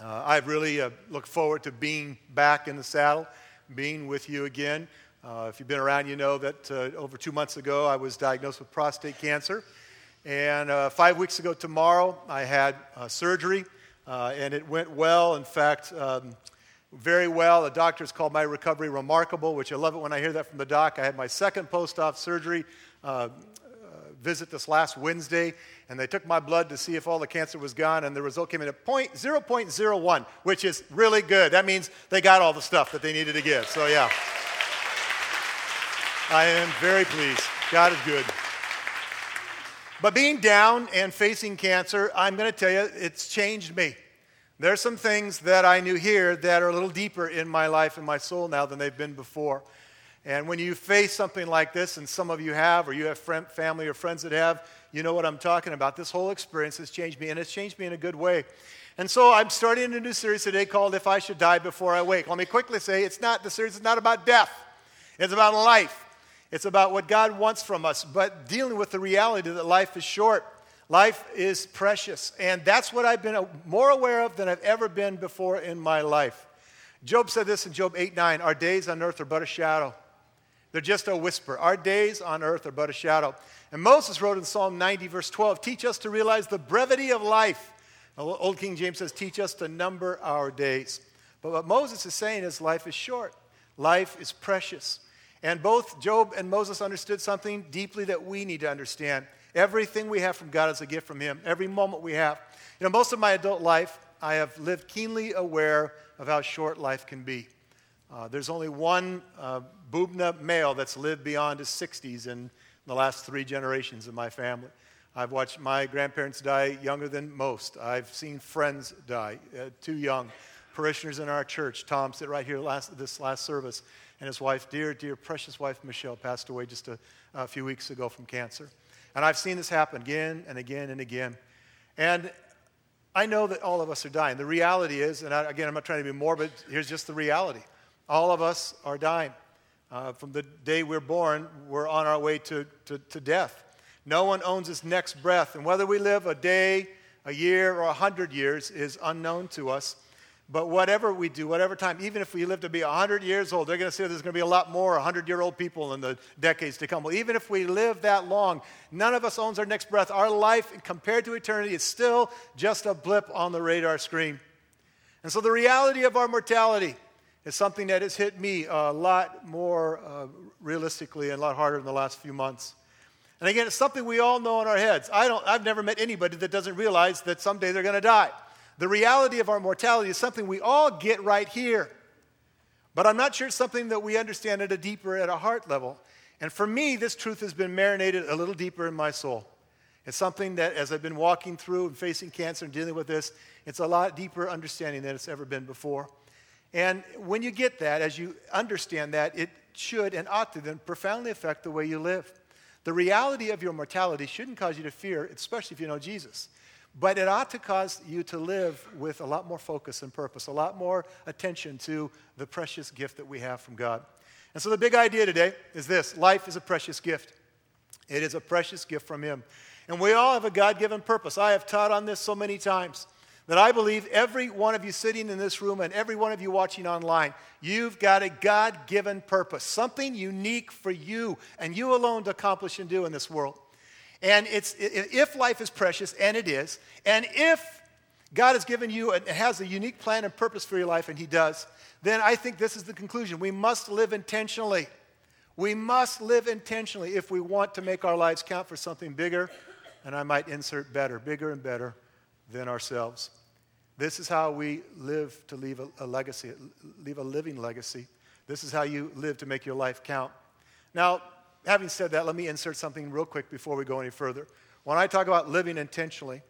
Uh, I really uh, look forward to being back in the saddle, being with you again. Uh, if you've been around, you know that uh, over two months ago I was diagnosed with prostate cancer. And uh, five weeks ago tomorrow, I had uh, surgery, and it went well. In fact, um, very well. The doctors called my recovery remarkable, which I love it when I hear that from the doc. I had my second post op surgery visit this last Wednesday, and they took my blood to see if all the cancer was gone, and the result came in at point, 0.01, which is really good. That means they got all the stuff that they needed to get. So, yeah. I am very pleased. God is good. But being down and facing cancer, I'm going to tell you, it's changed me. There's some things that I knew here that are a little deeper in my life and my soul now than they've been before. And when you face something like this, and some of you have, or you have friend, family or friends that have, you know what I'm talking about. This whole experience has changed me, and it's changed me in a good way. And so I'm starting a new series today called If I Should Die Before I Wake. Let me quickly say it's not, the series is not about death, it's about life. It's about what God wants from us, but dealing with the reality that life is short. Life is precious. And that's what I've been more aware of than I've ever been before in my life. Job said this in Job 8 9 Our days on earth are but a shadow. They're just a whisper. Our days on earth are but a shadow. And Moses wrote in Psalm 90, verse 12, Teach us to realize the brevity of life. Old King James says, Teach us to number our days. But what Moses is saying is life is short, life is precious. And both Job and Moses understood something deeply that we need to understand. Everything we have from God is a gift from Him, every moment we have. You know, most of my adult life, I have lived keenly aware of how short life can be. Uh, there's only one uh, Bubna male that's lived beyond his 60s in the last three generations of my family. I've watched my grandparents die younger than most. I've seen friends die uh, too young. Parishioners in our church, Tom, sit right here last, this last service, and his wife, dear, dear, precious wife Michelle, passed away just a, a few weeks ago from cancer. And I've seen this happen again and again and again. And I know that all of us are dying. The reality is, and I, again, I'm not trying to be morbid, here's just the reality. All of us are dying. Uh, from the day we're born, we're on our way to, to, to death. No one owns his next breath. And whether we live a day, a year, or a hundred years is unknown to us. But whatever we do, whatever time, even if we live to be 100 years old, they're going to say there's going to be a lot more 100 year old people in the decades to come. Well, even if we live that long, none of us owns our next breath. Our life, compared to eternity, is still just a blip on the radar screen. And so the reality of our mortality is something that has hit me a lot more uh, realistically and a lot harder in the last few months. And again, it's something we all know in our heads. I don't, I've never met anybody that doesn't realize that someday they're going to die. The reality of our mortality is something we all get right here. But I'm not sure it's something that we understand at a deeper, at a heart level. And for me, this truth has been marinated a little deeper in my soul. It's something that, as I've been walking through and facing cancer and dealing with this, it's a lot deeper understanding than it's ever been before. And when you get that, as you understand that, it should and ought to then profoundly affect the way you live. The reality of your mortality shouldn't cause you to fear, especially if you know Jesus. But it ought to cause you to live with a lot more focus and purpose, a lot more attention to the precious gift that we have from God. And so the big idea today is this life is a precious gift. It is a precious gift from Him. And we all have a God given purpose. I have taught on this so many times that I believe every one of you sitting in this room and every one of you watching online, you've got a God given purpose, something unique for you and you alone to accomplish and do in this world. And it's, if life is precious, and it is, and if God has given you and has a unique plan and purpose for your life, and He does, then I think this is the conclusion. We must live intentionally. We must live intentionally if we want to make our lives count for something bigger, and I might insert better, bigger and better than ourselves. This is how we live to leave a, a, legacy, leave a living legacy. This is how you live to make your life count. Now, having said that, let me insert something real quick before we go any further. When I talk about living intentionally,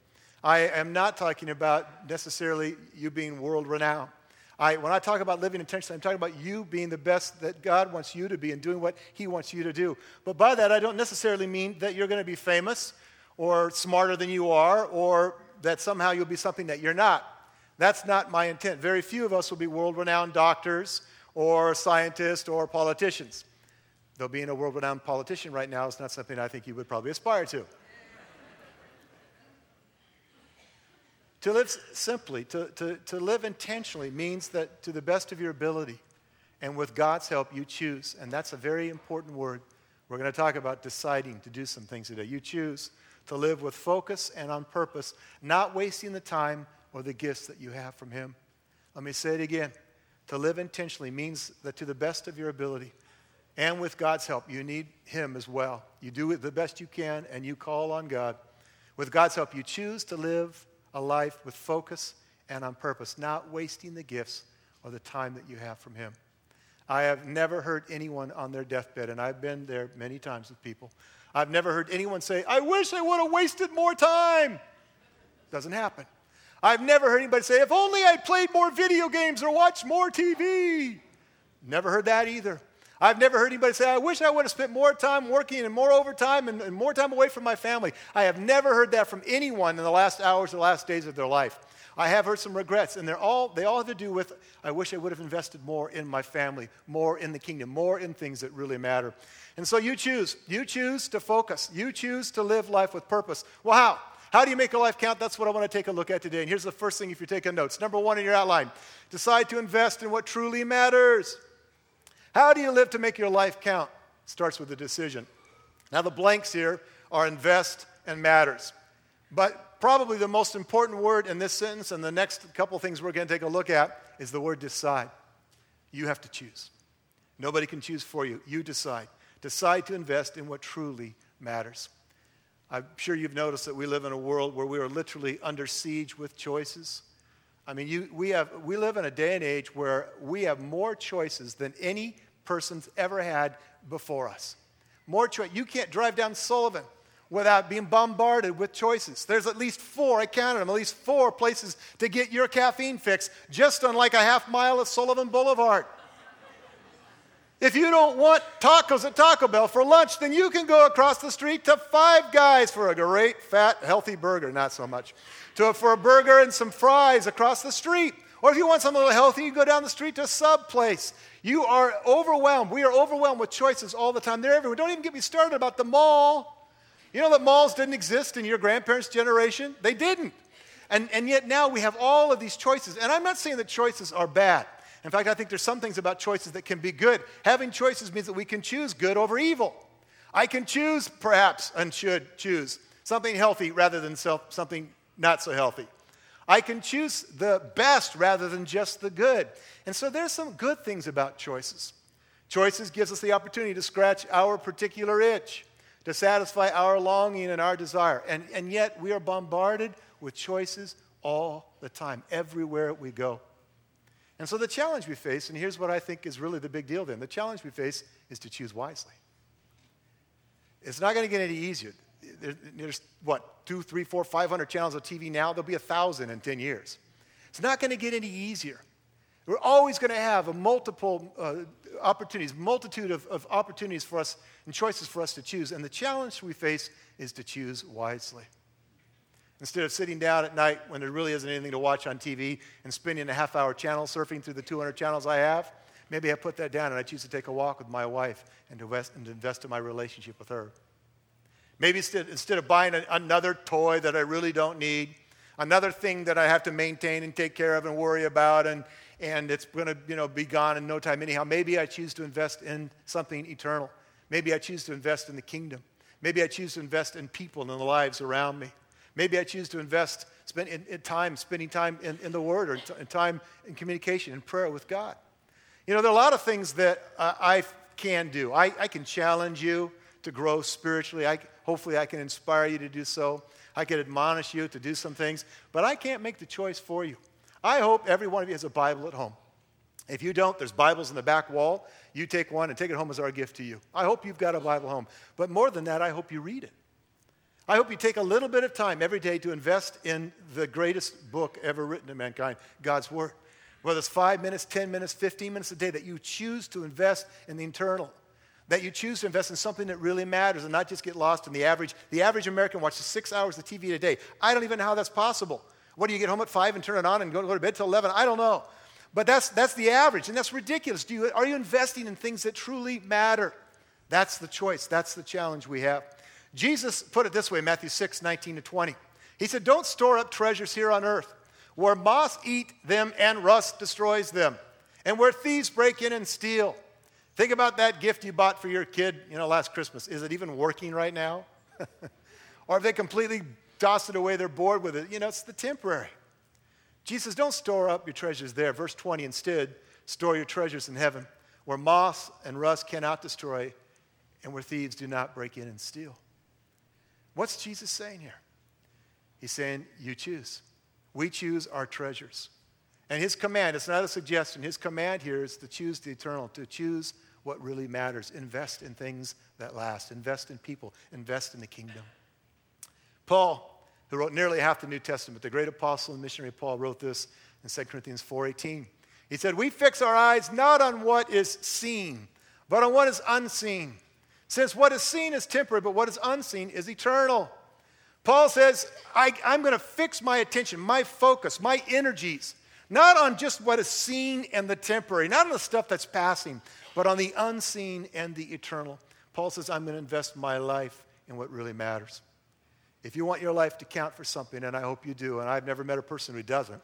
I am not talking about necessarily you being world renowned. I, when I talk about living intentionally, I'm talking about you being the best that God wants you to be and doing what He wants you to do. But by that, I don't necessarily mean that you're going to be famous or smarter than you are or that somehow you'll be something that you're not. That's not my intent. Very few of us will be world renowned doctors or scientists or politicians. Though being a world renowned politician right now is not something I think you would probably aspire to. To live simply, to, to, to live intentionally means that to the best of your ability and with God's help, you choose. And that's a very important word. We're going to talk about deciding to do some things today. You choose to live with focus and on purpose, not wasting the time or the gifts that you have from Him. Let me say it again. To live intentionally means that to the best of your ability and with God's help, you need Him as well. You do it the best you can and you call on God. With God's help, you choose to live a life with focus and on purpose, not wasting the gifts or the time that you have from Him. I have never heard anyone on their deathbed, and I've been there many times with people. I've never heard anyone say, I wish I would have wasted more time. Doesn't happen. I've never heard anybody say, if only I played more video games or watched more TV. Never heard that either. I've never heard anybody say, I wish I would have spent more time working and more overtime and, and more time away from my family. I have never heard that from anyone in the last hours or last days of their life. I have heard some regrets, and they're all, they all have to do with I wish I would have invested more in my family, more in the kingdom, more in things that really matter. And so you choose. You choose to focus. You choose to live life with purpose. Well, how? How do you make a life count? That's what I want to take a look at today. And here's the first thing if you're taking notes. Number one in your outline decide to invest in what truly matters. How do you live to make your life count? Starts with a decision. Now, the blanks here are invest and matters. But probably the most important word in this sentence and the next couple things we're going to take a look at is the word decide. You have to choose. Nobody can choose for you. You decide. Decide to invest in what truly matters. I'm sure you've noticed that we live in a world where we are literally under siege with choices. I mean, you, we, have, we live in a day and age where we have more choices than any person's ever had before us. More choice. You can't drive down Sullivan without being bombarded with choices. There's at least four, I counted them, at least four places to get your caffeine fix, just on like a half mile of Sullivan Boulevard. If you don't want tacos at Taco Bell for lunch, then you can go across the street to Five Guys for a great, fat, healthy burger. Not so much. To, for a burger and some fries across the street. Or if you want something a little healthy, you go down the street to Sub Place. You are overwhelmed. We are overwhelmed with choices all the time. They're everywhere. Don't even get me started about the mall. You know that malls didn't exist in your grandparents' generation? They didn't. And, and yet now we have all of these choices. And I'm not saying that choices are bad. In fact, I think there's some things about choices that can be good. Having choices means that we can choose good over evil. I can choose, perhaps, and should choose something healthy rather than self, something not so healthy. I can choose the best rather than just the good. And so there's some good things about choices. Choices gives us the opportunity to scratch our particular itch, to satisfy our longing and our desire. And, and yet we are bombarded with choices all the time, everywhere we go. And so the challenge we face, and here's what I think is really the big deal then the challenge we face is to choose wisely. It's not going to get any easier. There's what, two, three, four, five hundred channels of TV now? There'll be a thousand in 10 years. It's not going to get any easier. We're always going to have a multiple uh, opportunities, multitude of, of opportunities for us and choices for us to choose. And the challenge we face is to choose wisely. Instead of sitting down at night when there really isn't anything to watch on TV and spending a half hour channel surfing through the 200 channels I have, maybe I put that down and I choose to take a walk with my wife and to invest, and to invest in my relationship with her. Maybe instead, instead of buying another toy that I really don't need, another thing that I have to maintain and take care of and worry about, and, and it's going to you know, be gone in no time anyhow, maybe I choose to invest in something eternal. Maybe I choose to invest in the kingdom. Maybe I choose to invest in people and in the lives around me. Maybe I choose to invest spend in, in time, spending time in, in the Word or in time in communication and prayer with God. You know, there are a lot of things that uh, I can do. I, I can challenge you to grow spiritually. I, hopefully, I can inspire you to do so. I can admonish you to do some things, but I can't make the choice for you. I hope every one of you has a Bible at home. If you don't, there's Bibles in the back wall. You take one and take it home as our gift to you. I hope you've got a Bible home. But more than that, I hope you read it. I hope you take a little bit of time every day to invest in the greatest book ever written to mankind, God's Word. Whether it's five minutes, 10 minutes, 15 minutes a day, that you choose to invest in the internal, that you choose to invest in something that really matters and not just get lost in the average. The average American watches six hours of TV a day. I don't even know how that's possible. What do you get home at five and turn it on and go, go to bed till 11? I don't know. But that's, that's the average, and that's ridiculous. Do you, are you investing in things that truly matter? That's the choice. That's the challenge we have. Jesus put it this way Matthew 6, 19 to 20. He said, Don't store up treasures here on earth, where moths eat them and rust destroys them, and where thieves break in and steal. Think about that gift you bought for your kid, you know, last Christmas. Is it even working right now? or have they completely tossed it away? They're bored with it. You know, it's the temporary. Jesus, don't store up your treasures there. Verse 20, instead, store your treasures in heaven, where moths and rust cannot destroy, and where thieves do not break in and steal. What's Jesus saying here? He's saying, You choose. We choose our treasures. And his command, it's not a suggestion, his command here is to choose the eternal, to choose what really matters. Invest in things that last, invest in people, invest in the kingdom. Paul, who wrote nearly half the New Testament, the great apostle and missionary Paul wrote this in 2 Corinthians 4:18. He said, "We fix our eyes not on what is seen, but on what is unseen. Since what is seen is temporary, but what is unseen is eternal." Paul says, I, am going to fix my attention, my focus, my energies, not on just what is seen and the temporary, not on the stuff that's passing, but on the unseen and the eternal. Paul says, I'm going to invest my life in what really matters. If you want your life to count for something, and I hope you do, and I've never met a person who doesn't,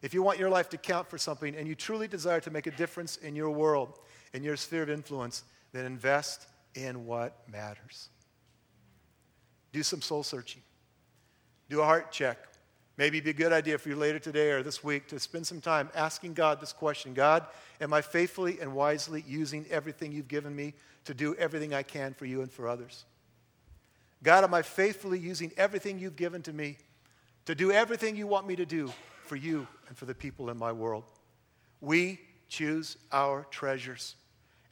if you want your life to count for something and you truly desire to make a difference in your world, in your sphere of influence, then invest in what matters. Do some soul searching. Do a heart check. Maybe it'd be a good idea for you later today or this week to spend some time asking God this question God, am I faithfully and wisely using everything you've given me to do everything I can for you and for others? God, am I faithfully using everything you've given to me to do everything you want me to do for you and for the people in my world? We choose our treasures.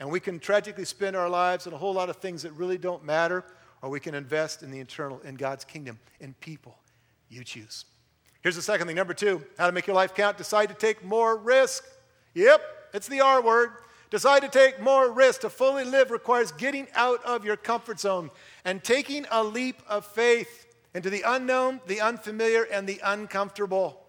And we can tragically spend our lives on a whole lot of things that really don't matter, or we can invest in the eternal, in God's kingdom, in people. You choose. Here's the second thing. Number two, how to make your life count. Decide to take more risk. Yep, it's the R word. Decide to take more risk. To fully live requires getting out of your comfort zone and taking a leap of faith into the unknown, the unfamiliar, and the uncomfortable.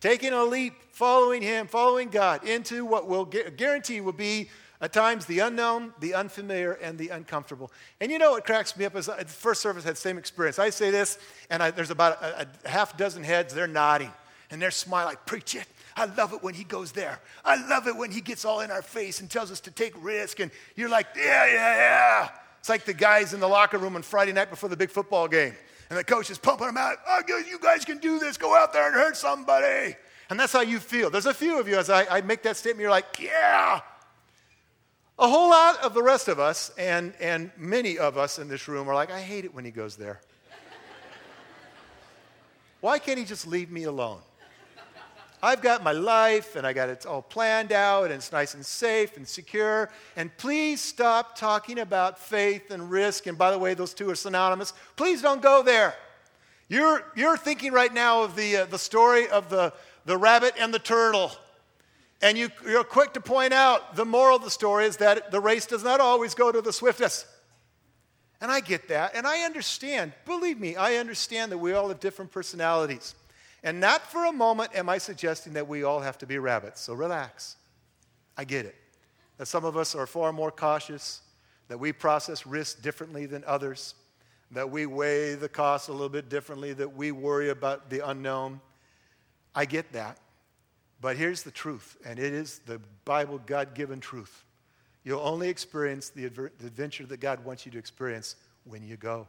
Taking a leap, following Him, following God into what will guarantee will be at times, the unknown, the unfamiliar, and the uncomfortable. And you know what cracks me up is uh, the first service had the same experience. I say this, and I, there's about a, a, half dozen heads, they're nodding, and they're smiling like, preach it. I love it when he goes there. I love it when he gets all in our face and tells us to take risk. And you're like, yeah, yeah, yeah. It's like the guys in the locker room on Friday night before the big football game. And the coach is pumping them out. Oh, you guys can do this. Go out there and hurt somebody. And that's how you feel. There's a few of you, as I, I make that statement, you're like, yeah, a whole lot of the rest of us, and, and many of us in this room, are like, I hate it when he goes there. Why can't he just leave me alone? I've got my life and I got it all planned out and it's nice and safe and secure. And please stop talking about faith and risk. And by the way, those two are synonymous. Please don't go there. You're, you're thinking right now of the, uh, the story of the, the rabbit and the turtle. And you, you're quick to point out the moral of the story is that the race does not always go to the swiftest. And I get that. And I understand, believe me, I understand that we all have different personalities. And not for a moment am I suggesting that we all have to be rabbits. So relax. I get it. That some of us are far more cautious, that we process risk differently than others, that we weigh the cost a little bit differently, that we worry about the unknown. I get that. But here's the truth, and it is the Bible God given truth. You'll only experience the, adver- the adventure that God wants you to experience when you go.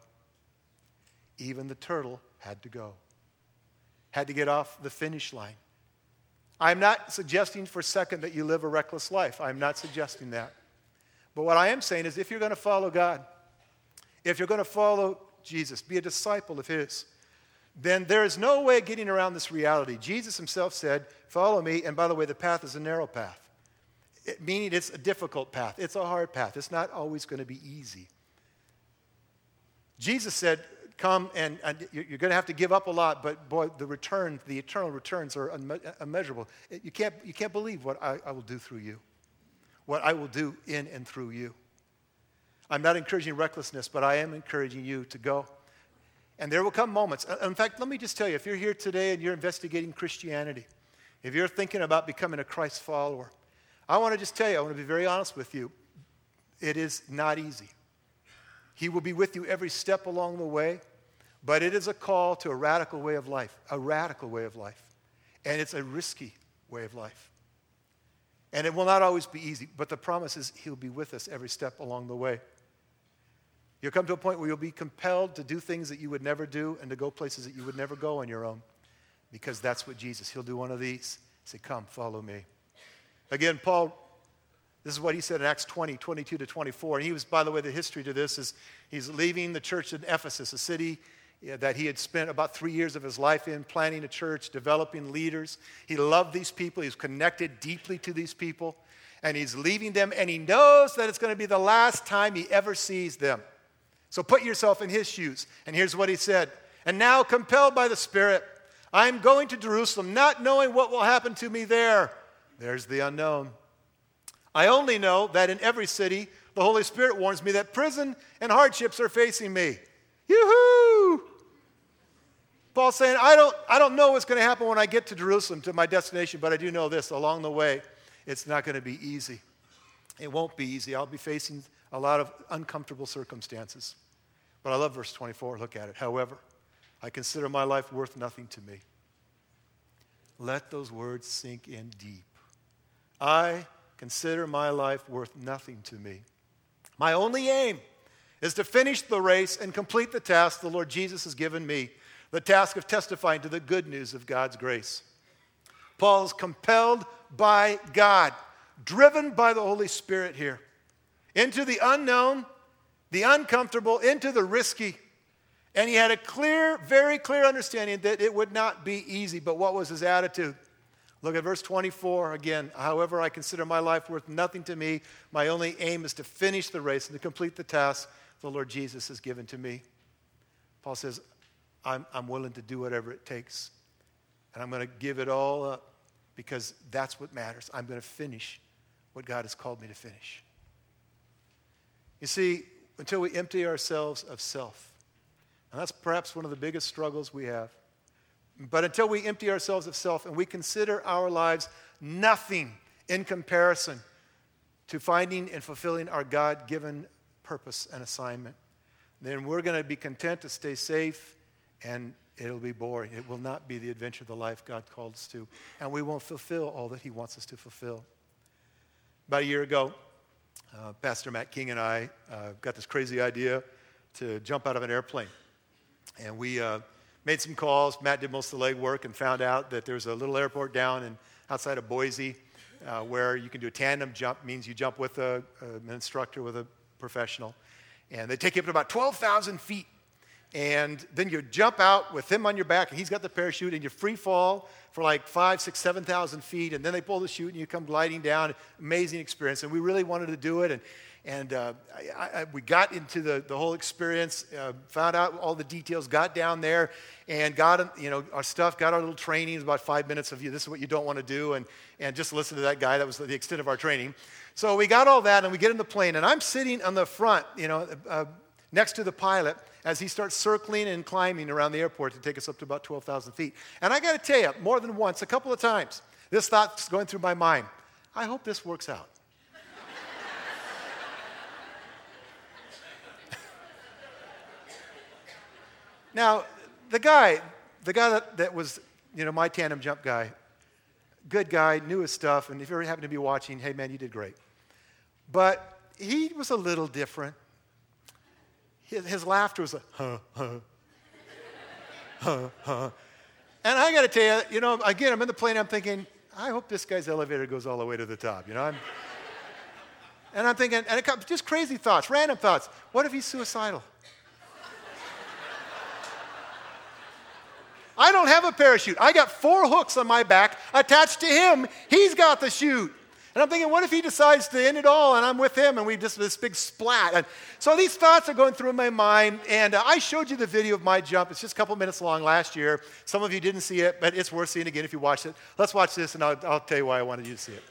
Even the turtle had to go, had to get off the finish line. I'm not suggesting for a second that you live a reckless life. I'm not suggesting that. But what I am saying is if you're going to follow God, if you're going to follow Jesus, be a disciple of His, then there is no way getting around this reality. Jesus himself said, Follow me. And by the way, the path is a narrow path, it, meaning it's a difficult path, it's a hard path. It's not always going to be easy. Jesus said, Come and, and you're going to have to give up a lot, but boy, the return, the eternal returns are immeasurable. You can't, you can't believe what I, I will do through you, what I will do in and through you. I'm not encouraging recklessness, but I am encouraging you to go and there will come moments. Uh, in fact, let me just tell you if you're here today and you're investigating Christianity, if you're thinking about becoming a Christ follower, I want to just tell you, I want to be very honest with you. It is not easy. He will be with you every step along the way, But it is a call to a radical way of life, a radical way of life. And it's a risky way of life. And it will not always be easy, but the promise is He'll be with us every step along the way. You'll come to a point where you'll be compelled to do things that you would never do and to go places that you would never go on your own because that's what Jesus, He'll do one of these. Say, Come, follow me. Again, Paul, this is what he said in Acts 20, 22 to 24. And he was, by the way, the history to this is he's leaving the church in Ephesus, a city that he had spent about three years of his life in, planning a church, developing leaders. He loved these people, he's connected deeply to these people, and he's leaving them, and he knows that it's going to be the last time he ever sees them. So put yourself in his shoes. And here's what he said And now, compelled by the Spirit, I'm going to Jerusalem, not knowing what will happen to me there. There's the unknown. I only know that in every city, the Holy Spirit warns me that prison and hardships are facing me. Yoo-hoo! Paul's saying, I don't, I don't know what's going to happen when I get to Jerusalem, to my destination, but I do know this along the way, it's not going to be easy. It won't be easy. I'll be facing a lot of uncomfortable circumstances. But I love verse 24. Look at it. However, I consider my life worth nothing to me. Let those words sink in deep. I consider my life worth nothing to me. My only aim is to finish the race and complete the task the Lord Jesus has given me the task of testifying to the good news of God's grace. Paul is compelled by God, driven by the Holy Spirit here, into the unknown, the uncomfortable, into the risky. And he had a clear, very clear understanding that it would not be easy. But what was his attitude? Look at verse 24 again. However, I consider my life worth nothing to me. My only aim is to finish the race and to complete the task the Lord Jesus has given to me. Paul says, I'm, I'm willing to do whatever it takes. And I'm going to give it all up because that's what matters. I'm going to finish what God has called me to finish. You see, until we empty ourselves of self, and that's perhaps one of the biggest struggles we have. But until we empty ourselves of self and we consider our lives nothing in comparison to finding and fulfilling our God given purpose and assignment, then we're going to be content to stay safe and it'll be boring. It will not be the adventure of the life God called us to. And we won't fulfill all that He wants us to fulfill. About a year ago, uh, Pastor Matt King and I uh, got this crazy idea to jump out of an airplane. And we uh, made some calls. Matt did most of the legwork and found out that there's a little airport down in, outside of Boise uh, where you can do a tandem jump, means you jump with a, an instructor, with a professional. And they take you up to about 12,000 feet and then you jump out with him on your back, and he's got the parachute, and you free fall for like five, six, seven thousand feet, and then they pull the chute, and you come gliding down. Amazing experience, and we really wanted to do it, and and uh, I, I, we got into the, the whole experience, uh, found out all the details, got down there, and got you know our stuff, got our little training. It was about five minutes of you. This is what you don't want to do, and and just listen to that guy. That was the extent of our training. So we got all that, and we get in the plane, and I'm sitting on the front, you know, uh, next to the pilot as he starts circling and climbing around the airport to take us up to about 12,000 feet. And I got to tell you, more than once, a couple of times, this thought's going through my mind. I hope this works out. Now, the guy, the guy that, that was, you know, my tandem jump guy, good guy, knew his stuff, and if you ever happen to be watching, hey man, you did great. But he was a little different his, his laughter was like, huh, huh, huh, huh. And I got to tell you, you know, again, I'm in the plane, I'm thinking, I hope this guy's elevator goes all the way to the top, you know? I'm, and I'm thinking, and it comes, just crazy thoughts, random thoughts. What if he's suicidal? I don't have a parachute. I got four hooks on my back attached to him. He's got the chute. And I'm thinking, what if he decides to end it all and I'm with him and we just this big splat? And so these thoughts are going through my mind. And uh, I showed you the video of my jump. It's just a couple minutes long last year. Some of you didn't see it, but it's worth seeing again if you watched it. Let's watch this and I'll, I'll tell you why I wanted you to see it.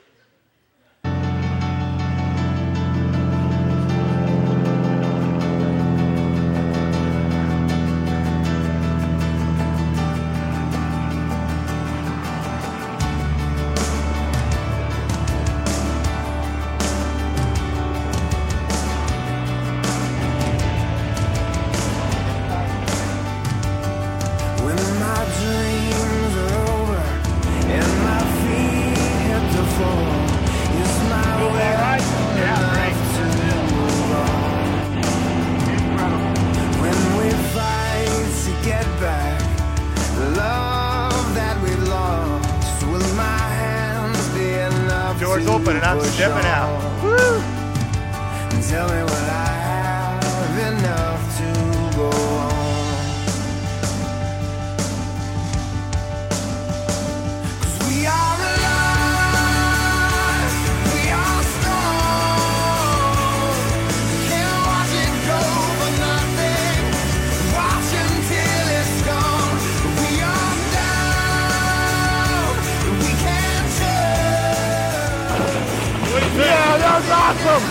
Awesome.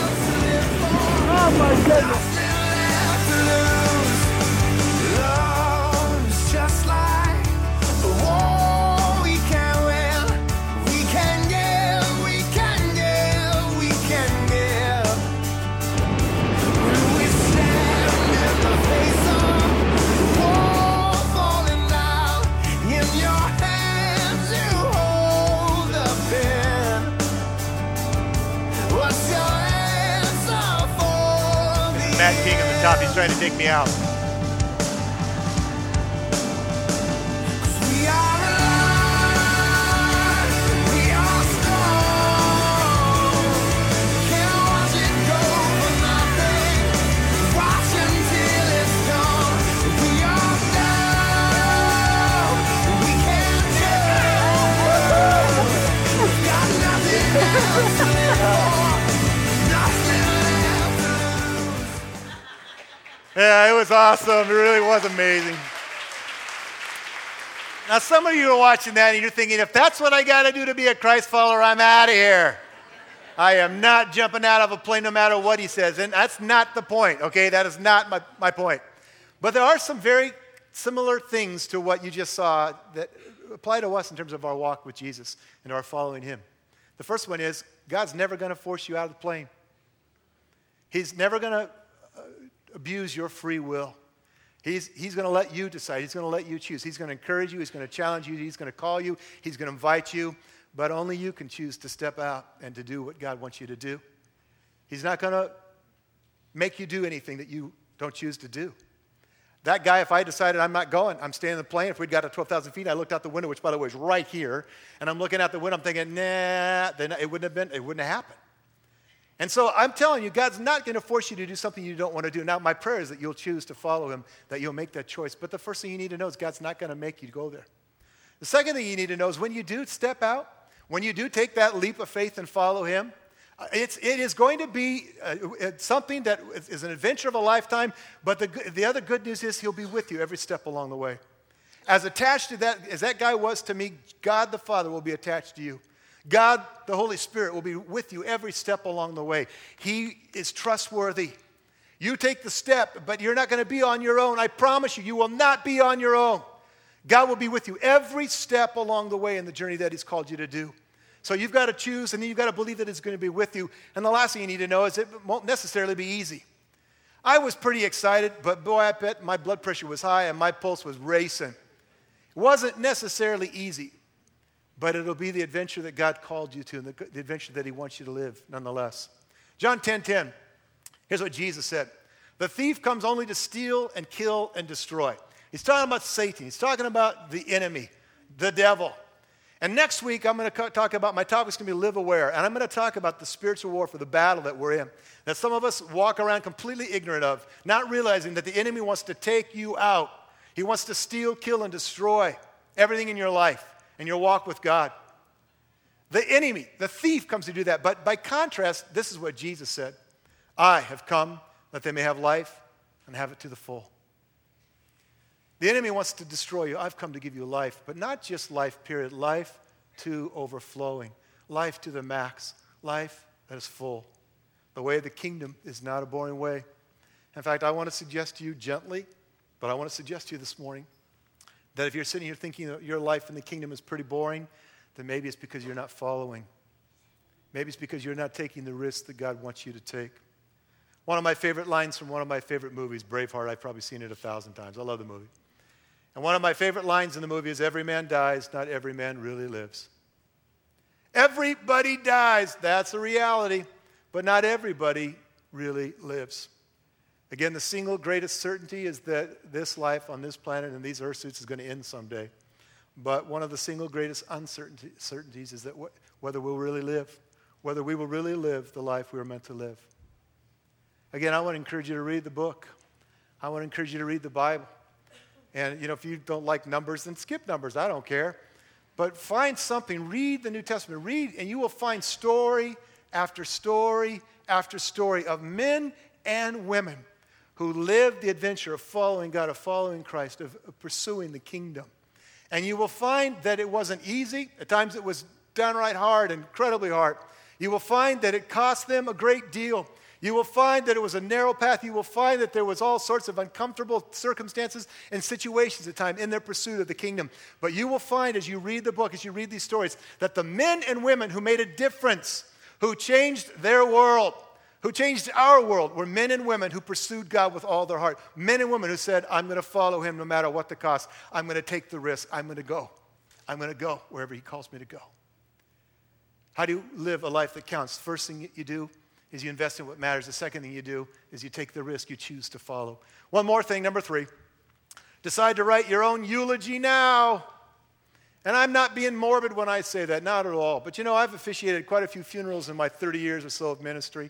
Oh my goodness. Top. He's trying to take me out. We are alive, Yeah, it was awesome. It really was amazing. Now, some of you are watching that and you're thinking, if that's what I got to do to be a Christ follower, I'm out of here. I am not jumping out of a plane no matter what he says. And that's not the point, okay? That is not my, my point. But there are some very similar things to what you just saw that apply to us in terms of our walk with Jesus and our following him. The first one is God's never going to force you out of the plane, He's never going to abuse your free will. He's, he's going to let you decide. He's going to let you choose. He's going to encourage you. He's going to challenge you. He's going to call you. He's going to invite you. But only you can choose to step out and to do what God wants you to do. He's not going to make you do anything that you don't choose to do. That guy, if I decided I'm not going, I'm staying in the plane. If we'd got to 12,000 feet, I looked out the window, which by the way is right here, and I'm looking out the window, I'm thinking, nah, then it wouldn't have been, it wouldn't have happened. And so I'm telling you, God's not going to force you to do something you don't want to do. Now, my prayer is that you'll choose to follow Him, that you'll make that choice. But the first thing you need to know is God's not going to make you go there. The second thing you need to know is when you do step out, when you do take that leap of faith and follow Him, uh, it's, it is going to be uh, something that is- an adventure of a lifetime, but the, the other good news is He'll be with you every step along the way. As attached to that as that guy was to me, God the Father will be attached to you. God the Holy Spirit will be with you every step along the way. He is trustworthy. You take the step, but you're not going to be on your own. I promise you, you will not be on your own. God will be with you every step along the way in the journey that He's called you to do. So you've got to choose, and then you've got to believe that it's going to be with you. And the last thing you need to know is it won't necessarily be easy. I was pretty excited, but boy, I bet my blood pressure was high and my pulse was racing. It wasn't necessarily easy, but it'll be the adventure that God called you to and the, the adventure that He wants you to live nonetheless. John 10 10, here's what Jesus said The thief comes only to steal and kill and destroy. He's talking about Satan, he's talking about the enemy, the devil. And next week, I'm going to talk about my topic's going to be live aware, and I'm going to talk about the spiritual warfare, the battle that we're in, that some of us walk around completely ignorant of, not realizing that the enemy wants to take you out. He wants to steal, kill, and destroy everything in your life and your walk with God. The enemy, the thief, comes to do that. But by contrast, this is what Jesus said I have come that they may have life and have it to the full. The enemy wants to destroy you. I've come to give you life, but not just life, period. Life to overflowing, life to the max, life that is full. The way of the kingdom is not a boring way. In fact, I want to suggest to you gently, but I want to suggest to you this morning that if you're sitting here thinking that your life in the kingdom is pretty boring, then maybe it's because you're not following. Maybe it's because you're not taking the risks that God wants you to take. One of my favorite lines from one of my favorite movies, Braveheart, I've probably seen it a thousand times. I love the movie. And one of my favorite lines in the movie is Every man dies, not every man really lives. Everybody dies, that's a reality, but not everybody really lives. Again, the single greatest certainty is that this life on this planet and these earth suits is going to end someday. But one of the single greatest uncertainties is that wh- whether we'll really live, whether we will really live the life we were meant to live. Again, I want to encourage you to read the book. I want to encourage you to read the Bible. And, you know, if you don't like numbers, then skip numbers. I don't care. But find something, read the New Testament, read, and you will find story after story after story of men and women who lived the adventure of following God, of following Christ, of, of pursuing the kingdom. And you will find that it wasn't easy. At times it was downright hard, incredibly hard. You will find that it cost them a great deal. You will find that it was a narrow path. You will find that there was all sorts of uncomfortable circumstances and situations at times in their pursuit of the kingdom. But you will find as you read the book, as you read these stories, that the men and women who made a difference, who changed their world, who changed our world, were men and women who pursued God with all their heart. Men and women who said, I'm going to follow him no matter what the cost. I'm going to take the risk. I'm going to go. I'm going to go wherever he calls me to go. How do you live a life that counts? First thing you do is you invest in what matters. The second thing you do is you take the risk you choose to follow. One more thing, number three decide to write your own eulogy now. And I'm not being morbid when I say that, not at all. But you know, I've officiated quite a few funerals in my 30 years or so of ministry.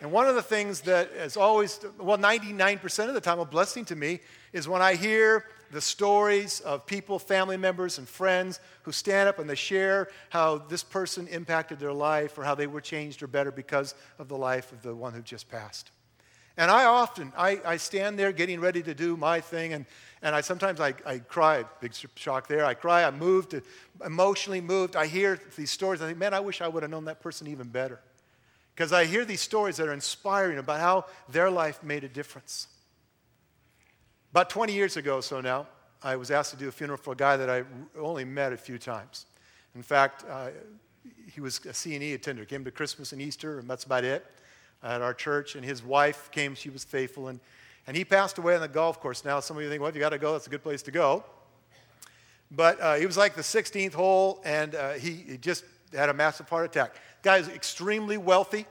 And one of the things that is always, well, 99% of the time, a blessing to me is when I hear the stories of people, family members, and friends who stand up and they share how this person impacted their life or how they were changed or better because of the life of the one who just passed. And I often, I, I stand there getting ready to do my thing, and, and I sometimes I, I cry, big shock there. I cry, I'm moved, emotionally moved. I hear these stories. I think, man, I wish I would have known that person even better. Because I hear these stories that are inspiring about how their life made a difference. About 20 years ago, so now, I was asked to do a funeral for a guy that I only met a few times. In fact, uh, he was a C&E attender, came to Christmas and Easter, and that's about it at our church. And his wife came, she was faithful, and, and he passed away on the golf course. Now, some of you think, well, if you got to go, that's a good place to go. But uh, he was like the 16th hole, and uh, he, he just had a massive heart attack. Guy is extremely wealthy.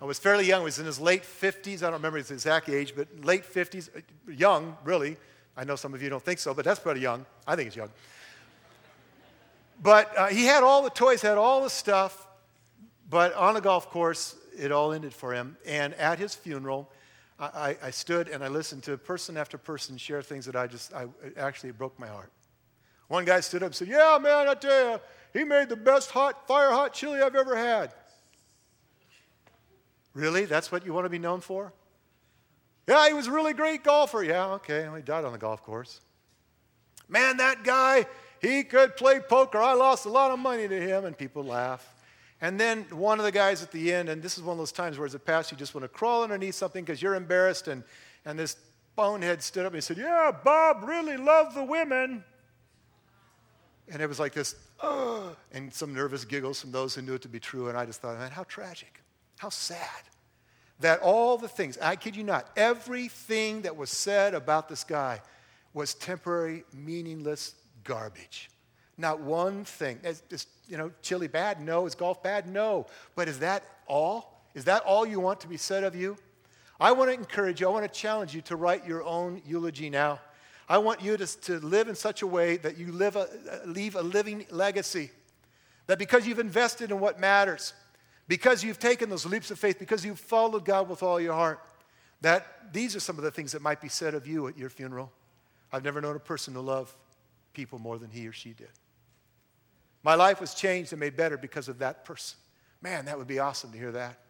I was fairly young. He was in his late 50s. I don't remember his exact age, but late 50s, young, really. I know some of you don't think so, but that's pretty young. I think he's young. But uh, he had all the toys, had all the stuff, but on a golf course, it all ended for him. And at his funeral, I, I stood and I listened to person after person share things that I just, I, actually, broke my heart. One guy stood up and said, Yeah, man, I tell you, he made the best hot, fire hot chili I've ever had. Really? That's what you want to be known for? Yeah, he was a really great golfer. Yeah, okay. Well, he died on the golf course. Man, that guy, he could play poker. I lost a lot of money to him, and people laugh. And then one of the guys at the end, and this is one of those times where as a pastor, you just want to crawl underneath something because you're embarrassed. And, and this bonehead stood up and he said, Yeah, Bob really loved the women. And it was like this, oh, and some nervous giggles from those who knew it to be true. And I just thought, man, how tragic. How sad that all the things, I kid you not, everything that was said about this guy was temporary, meaningless garbage. Not one thing. Is, is you know, chili bad? No. Is golf bad? No. But is that all? Is that all you want to be said of you? I want to encourage you, I want to challenge you to write your own eulogy now. I want you to, to live in such a way that you live a, uh, leave a living legacy. That because you've invested in what matters, because you've taken those leaps of faith, because you've followed God with all your heart, that these are some of the things that might be said of you at your funeral. I've never known a person to love people more than he or she did. My life was changed and made better because of that person. Man, that would be awesome to hear that.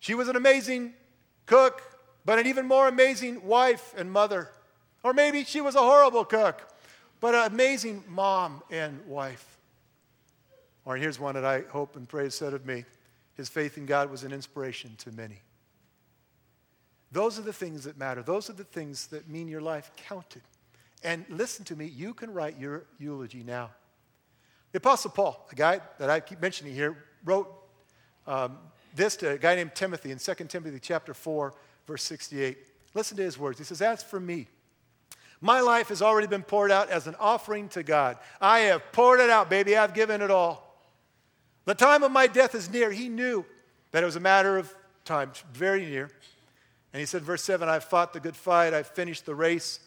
She was an amazing cook, but an even more amazing wife and mother. Or maybe she was a horrible cook, but an amazing mom and wife. Or here's one that I hope and pray said of me his faith in God was an inspiration to many. Those are the things that matter. Those are the things that mean your life counted. And listen to me, you can write your eulogy now. The Apostle Paul, a guy that I keep mentioning here, wrote um, this to a guy named Timothy in 2 Timothy chapter 4, verse 68. Listen to his words. He says, As for me, my life has already been poured out as an offering to God. I have poured it out, baby. I've given it all. The time of my death is near. He knew that it was a matter of time, very near. And he said, verse 7 I've fought the good fight, I've finished the race,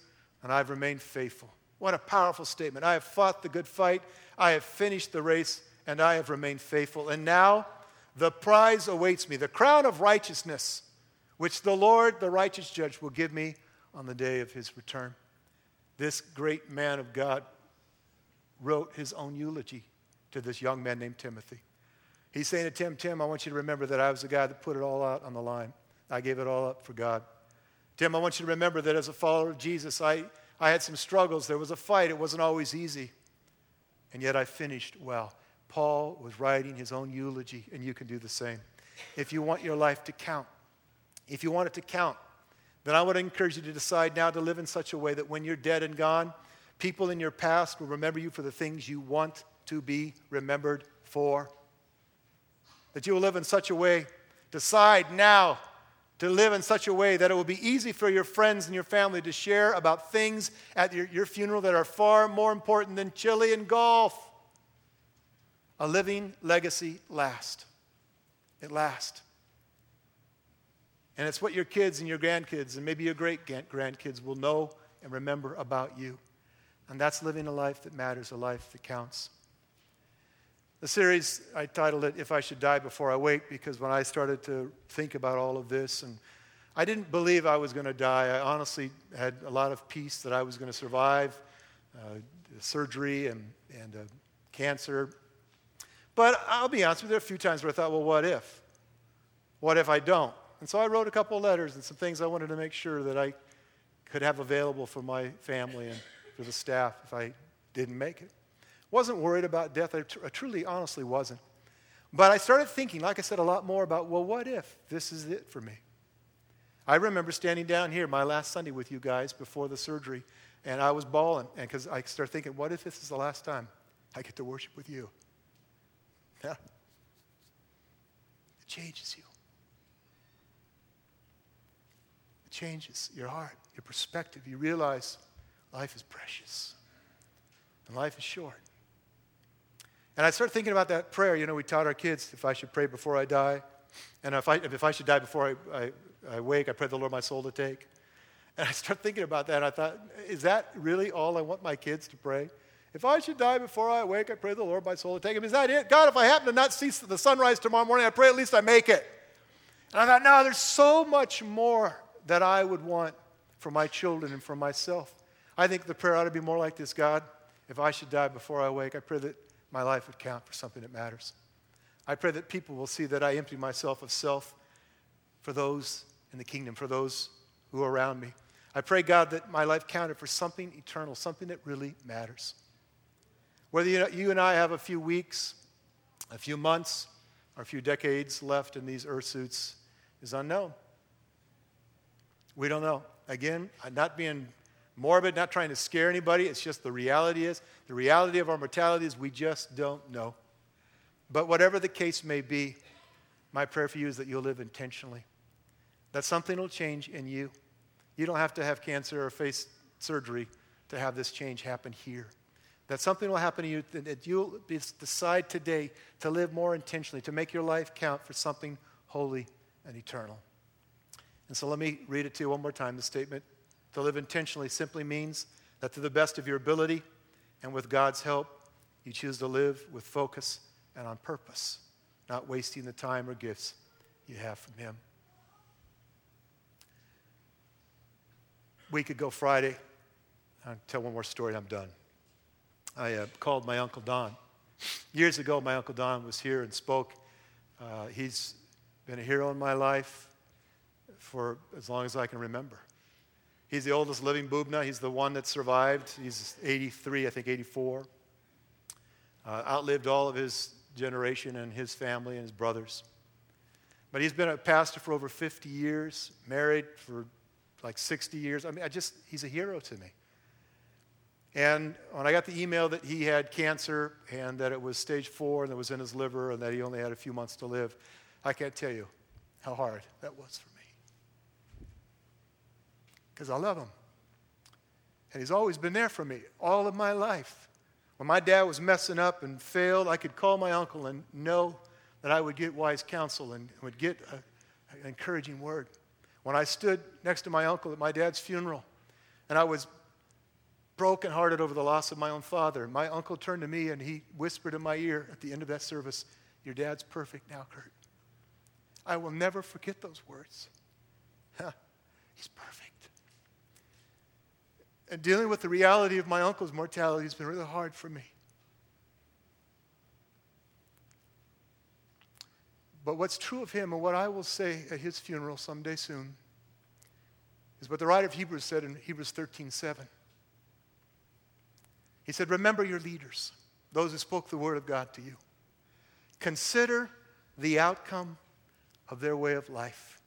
and I've remained faithful. What a powerful statement. I have fought the good fight, I have finished the race, and I have remained faithful. And now The prize awaits me, the crown of righteousness, which the Lord, the righteous judge, will give me on the day of his return. This great man of God wrote his own eulogy to this young man named Timothy. He's saying to Tim, Tim, I want you to remember that I was the guy that put it all out on the line. I gave it all up for God. Tim, I want you to remember that as a follower of Jesus, I, I had some struggles. There was a fight. It wasn't always easy. And yet I finished well. Paul was writing his own eulogy, and you can do the same. If you want your life to count, if you want it to count, then I would encourage you to decide now to live in such a way that when you're dead and gone, people in your past will remember you for the things you want to be remembered for that you will live in such a way, decide now to live in such a way that it will be easy for your friends and your family to share about things at your, your funeral that are far more important than chili and golf. A living legacy lasts. It lasts. And it's what your kids and your grandkids and maybe your great grandkids will know and remember about you. And that's living a life that matters, a life that counts. The series, I titled it If I Should Die Before I Wake, because when I started to think about all of this, and I didn't believe I was going to die. I honestly had a lot of peace that I was going to survive uh, surgery and, and uh, cancer. But I'll be honest with you, there are a few times where I thought, well, what if? What if I don't? And so I wrote a couple letters and some things I wanted to make sure that I could have available for my family and for the staff if I didn't make it. Wasn't worried about death. I, tr- I truly, honestly wasn't. But I started thinking, like I said, a lot more about, well, what if this is it for me? I remember standing down here my last Sunday with you guys before the surgery, and I was bawling And because I started thinking, what if this is the last time I get to worship with you? Yeah. It changes you. It changes your heart, your perspective. You realize life is precious and life is short. And I started thinking about that prayer. You know, we taught our kids if I should pray before I die. And if I, if I should die before I, I, I wake, I pray the Lord my soul to take. And I started thinking about that. And I thought, is that really all I want my kids to pray? If I should die before I wake, I pray the Lord my soul to take him. Is that it? God, if I happen to not see the sunrise tomorrow morning, I pray at least I make it. And I thought, no, there's so much more that I would want for my children and for myself. I think the prayer ought to be more like this God, if I should die before I wake, I pray that my life would count for something that matters. I pray that people will see that I empty myself of self for those in the kingdom, for those who are around me. I pray, God, that my life counted for something eternal, something that really matters. Whether you and I have a few weeks, a few months, or a few decades left in these earth suits is unknown. We don't know. Again, not being morbid, not trying to scare anybody. It's just the reality is the reality of our mortality is we just don't know. But whatever the case may be, my prayer for you is that you'll live intentionally, that something will change in you. You don't have to have cancer or face surgery to have this change happen here. That something will happen to you, that you'll decide today to live more intentionally, to make your life count for something holy and eternal. And so let me read it to you one more time the statement to live intentionally simply means that to the best of your ability and with God's help, you choose to live with focus and on purpose, not wasting the time or gifts you have from Him. Week ago, Friday, I'll tell one more story, I'm done. I uh, called my Uncle Don. Years ago, my Uncle Don was here and spoke. Uh, he's been a hero in my life for as long as I can remember. He's the oldest living Bubna. He's the one that survived. He's 83, I think 84. Uh, outlived all of his generation and his family and his brothers. But he's been a pastor for over 50 years, married for like 60 years. I mean, I just, he's a hero to me. And when I got the email that he had cancer and that it was stage four and it was in his liver and that he only had a few months to live, I can't tell you how hard that was for me because I love him. And he's always been there for me all of my life. When my dad was messing up and failed, I could call my uncle and know that I would get wise counsel and would get a, an encouraging word. When I stood next to my uncle at my dad's funeral and I was brokenhearted over the loss of my own father, my uncle turned to me and he whispered in my ear at the end of that service, Your dad's perfect now, Kurt. I will never forget those words. He's perfect. And dealing with the reality of my uncle's mortality has been really hard for me. But what's true of him and what I will say at his funeral someday soon is what the writer of Hebrews said in Hebrews 13 7. He said, Remember your leaders, those who spoke the word of God to you. Consider the outcome of their way of life.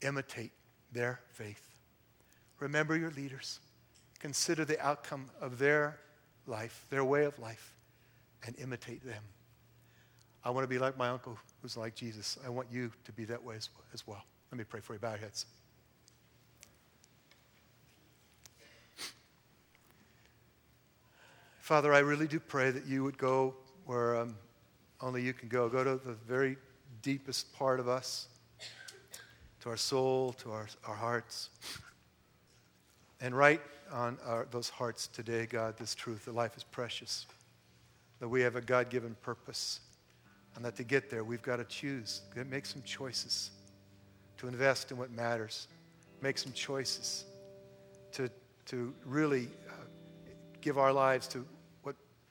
Imitate their faith. Remember your leaders. Consider the outcome of their life, their way of life, and imitate them. I want to be like my uncle who's like Jesus. I want you to be that way as well. Let me pray for you. Bow your heads. Father, I really do pray that you would go where um, only you can go. Go to the very deepest part of us, to our soul, to our, our hearts. And write on our, those hearts today, God, this truth that life is precious, that we have a God given purpose, and that to get there, we've got to choose, make some choices to invest in what matters, make some choices to, to really uh, give our lives to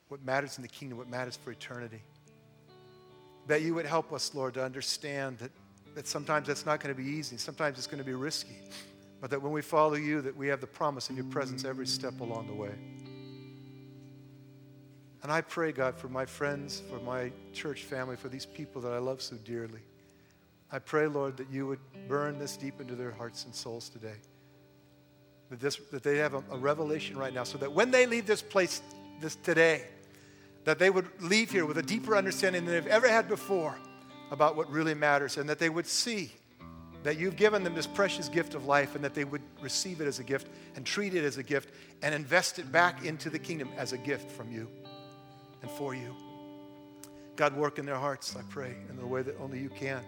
what matters in the kingdom, what matters for eternity. That you would help us, Lord, to understand that, that sometimes that's not going to be easy, sometimes it's going to be risky, but that when we follow you, that we have the promise of your presence every step along the way. And I pray, God, for my friends, for my church family, for these people that I love so dearly. I pray, Lord, that you would burn this deep into their hearts and souls today. That, this, that they have a, a revelation right now so that when they leave this place this today, that they would leave here with a deeper understanding than they've ever had before about what really matters, and that they would see that you've given them this precious gift of life, and that they would receive it as a gift and treat it as a gift and invest it back into the kingdom as a gift from you and for you. God, work in their hearts, I pray, in the way that only you can.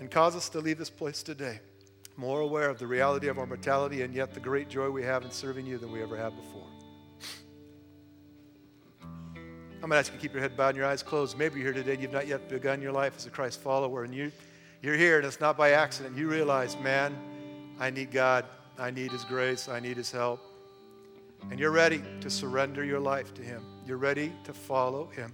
And cause us to leave this place today more aware of the reality of our mortality and yet the great joy we have in serving you than we ever have before. I'm going to ask you to keep your head bowed and your eyes closed. Maybe you're here today and you've not yet begun your life as a Christ follower, and you, you're here and it's not by accident. You realize, man, I need God. I need His grace. I need His help. And you're ready to surrender your life to Him. You're ready to follow Him.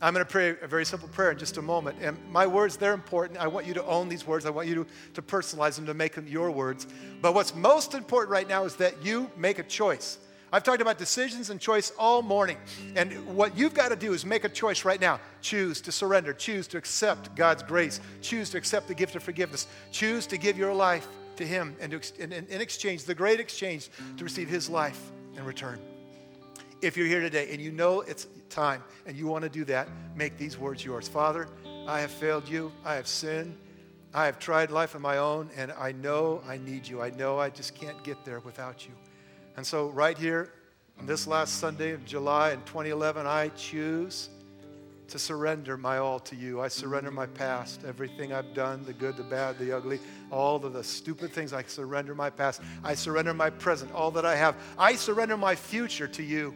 I'm going to pray a very simple prayer in just a moment. And my words, they're important. I want you to own these words. I want you to, to personalize them, to make them your words. But what's most important right now is that you make a choice. I've talked about decisions and choice all morning. And what you've got to do is make a choice right now. Choose to surrender. Choose to accept God's grace. Choose to accept the gift of forgiveness. Choose to give your life to Him and to, in, in exchange, the great exchange, to receive His life in return. If you're here today and you know it's time and you want to do that, make these words yours. Father, I have failed you. I have sinned. I have tried life on my own, and I know I need you. I know I just can't get there without you. And so, right here, this last Sunday of July in 2011, I choose to surrender my all to you. I surrender my past, everything I've done, the good, the bad, the ugly, all of the stupid things. I surrender my past. I surrender my present, all that I have. I surrender my future to you.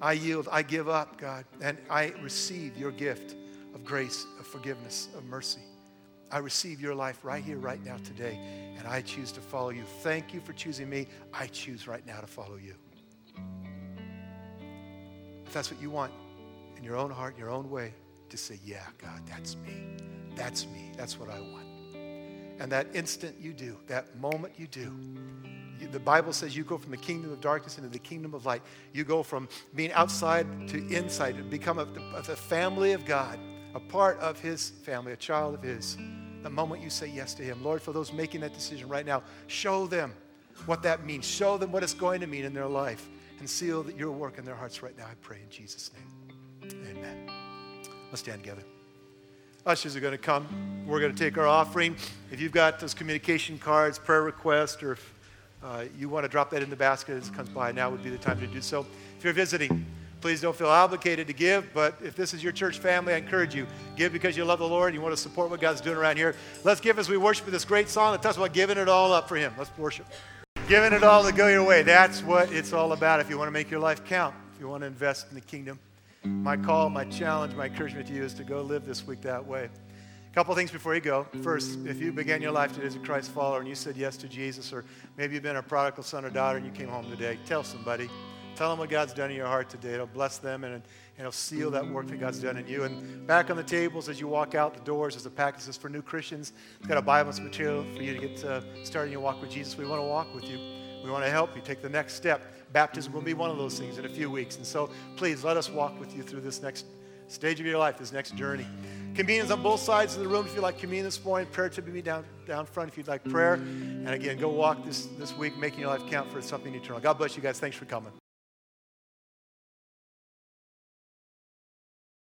I yield, I give up, God, and I receive your gift of grace, of forgiveness, of mercy. I receive your life right here, right now, today, and I choose to follow you. Thank you for choosing me. I choose right now to follow you. If that's what you want in your own heart, in your own way, to say, Yeah, God, that's me. That's me. That's what I want. And that instant you do, that moment you do, the Bible says you go from the kingdom of darkness into the kingdom of light. You go from being outside to inside and become a, a family of God, a part of His family, a child of His the moment you say yes to Him. Lord, for those making that decision right now, show them what that means. Show them what it's going to mean in their life and seal that your work in their hearts right now. I pray in Jesus' name. Amen. Let's stand together. Ushers are going to come. We're going to take our offering. If you've got those communication cards, prayer requests, or if uh, you want to drop that in the basket as it comes by, now would be the time to do so. If you're visiting, Please don't feel obligated to give, but if this is your church family, I encourage you. Give because you love the Lord and you want to support what God's doing around here. Let's give as we worship with this great song that talks about giving it all up for Him. Let's worship. Giving it all to go your way. That's what it's all about if you want to make your life count, if you want to invest in the kingdom. My call, my challenge, my encouragement to you is to go live this week that way. A couple things before you go. First, if you began your life today as a Christ follower and you said yes to Jesus, or maybe you've been a prodigal son or daughter and you came home today, tell somebody. Tell them what God's done in your heart today. It'll bless them and, and it'll seal that work that God's done in you. And back on the tables as you walk out the doors, there's a package that's for new Christians. It's got a Bible material for you to get uh, started in your walk with Jesus. We want to walk with you. We want to help you take the next step. Baptism will be one of those things in a few weeks. And so please let us walk with you through this next stage of your life, this next journey. Communions on both sides of the room if you like communion this morning. Prayer to be down, down front if you'd like prayer. And again, go walk this, this week, making your life count for something eternal. God bless you guys. Thanks for coming.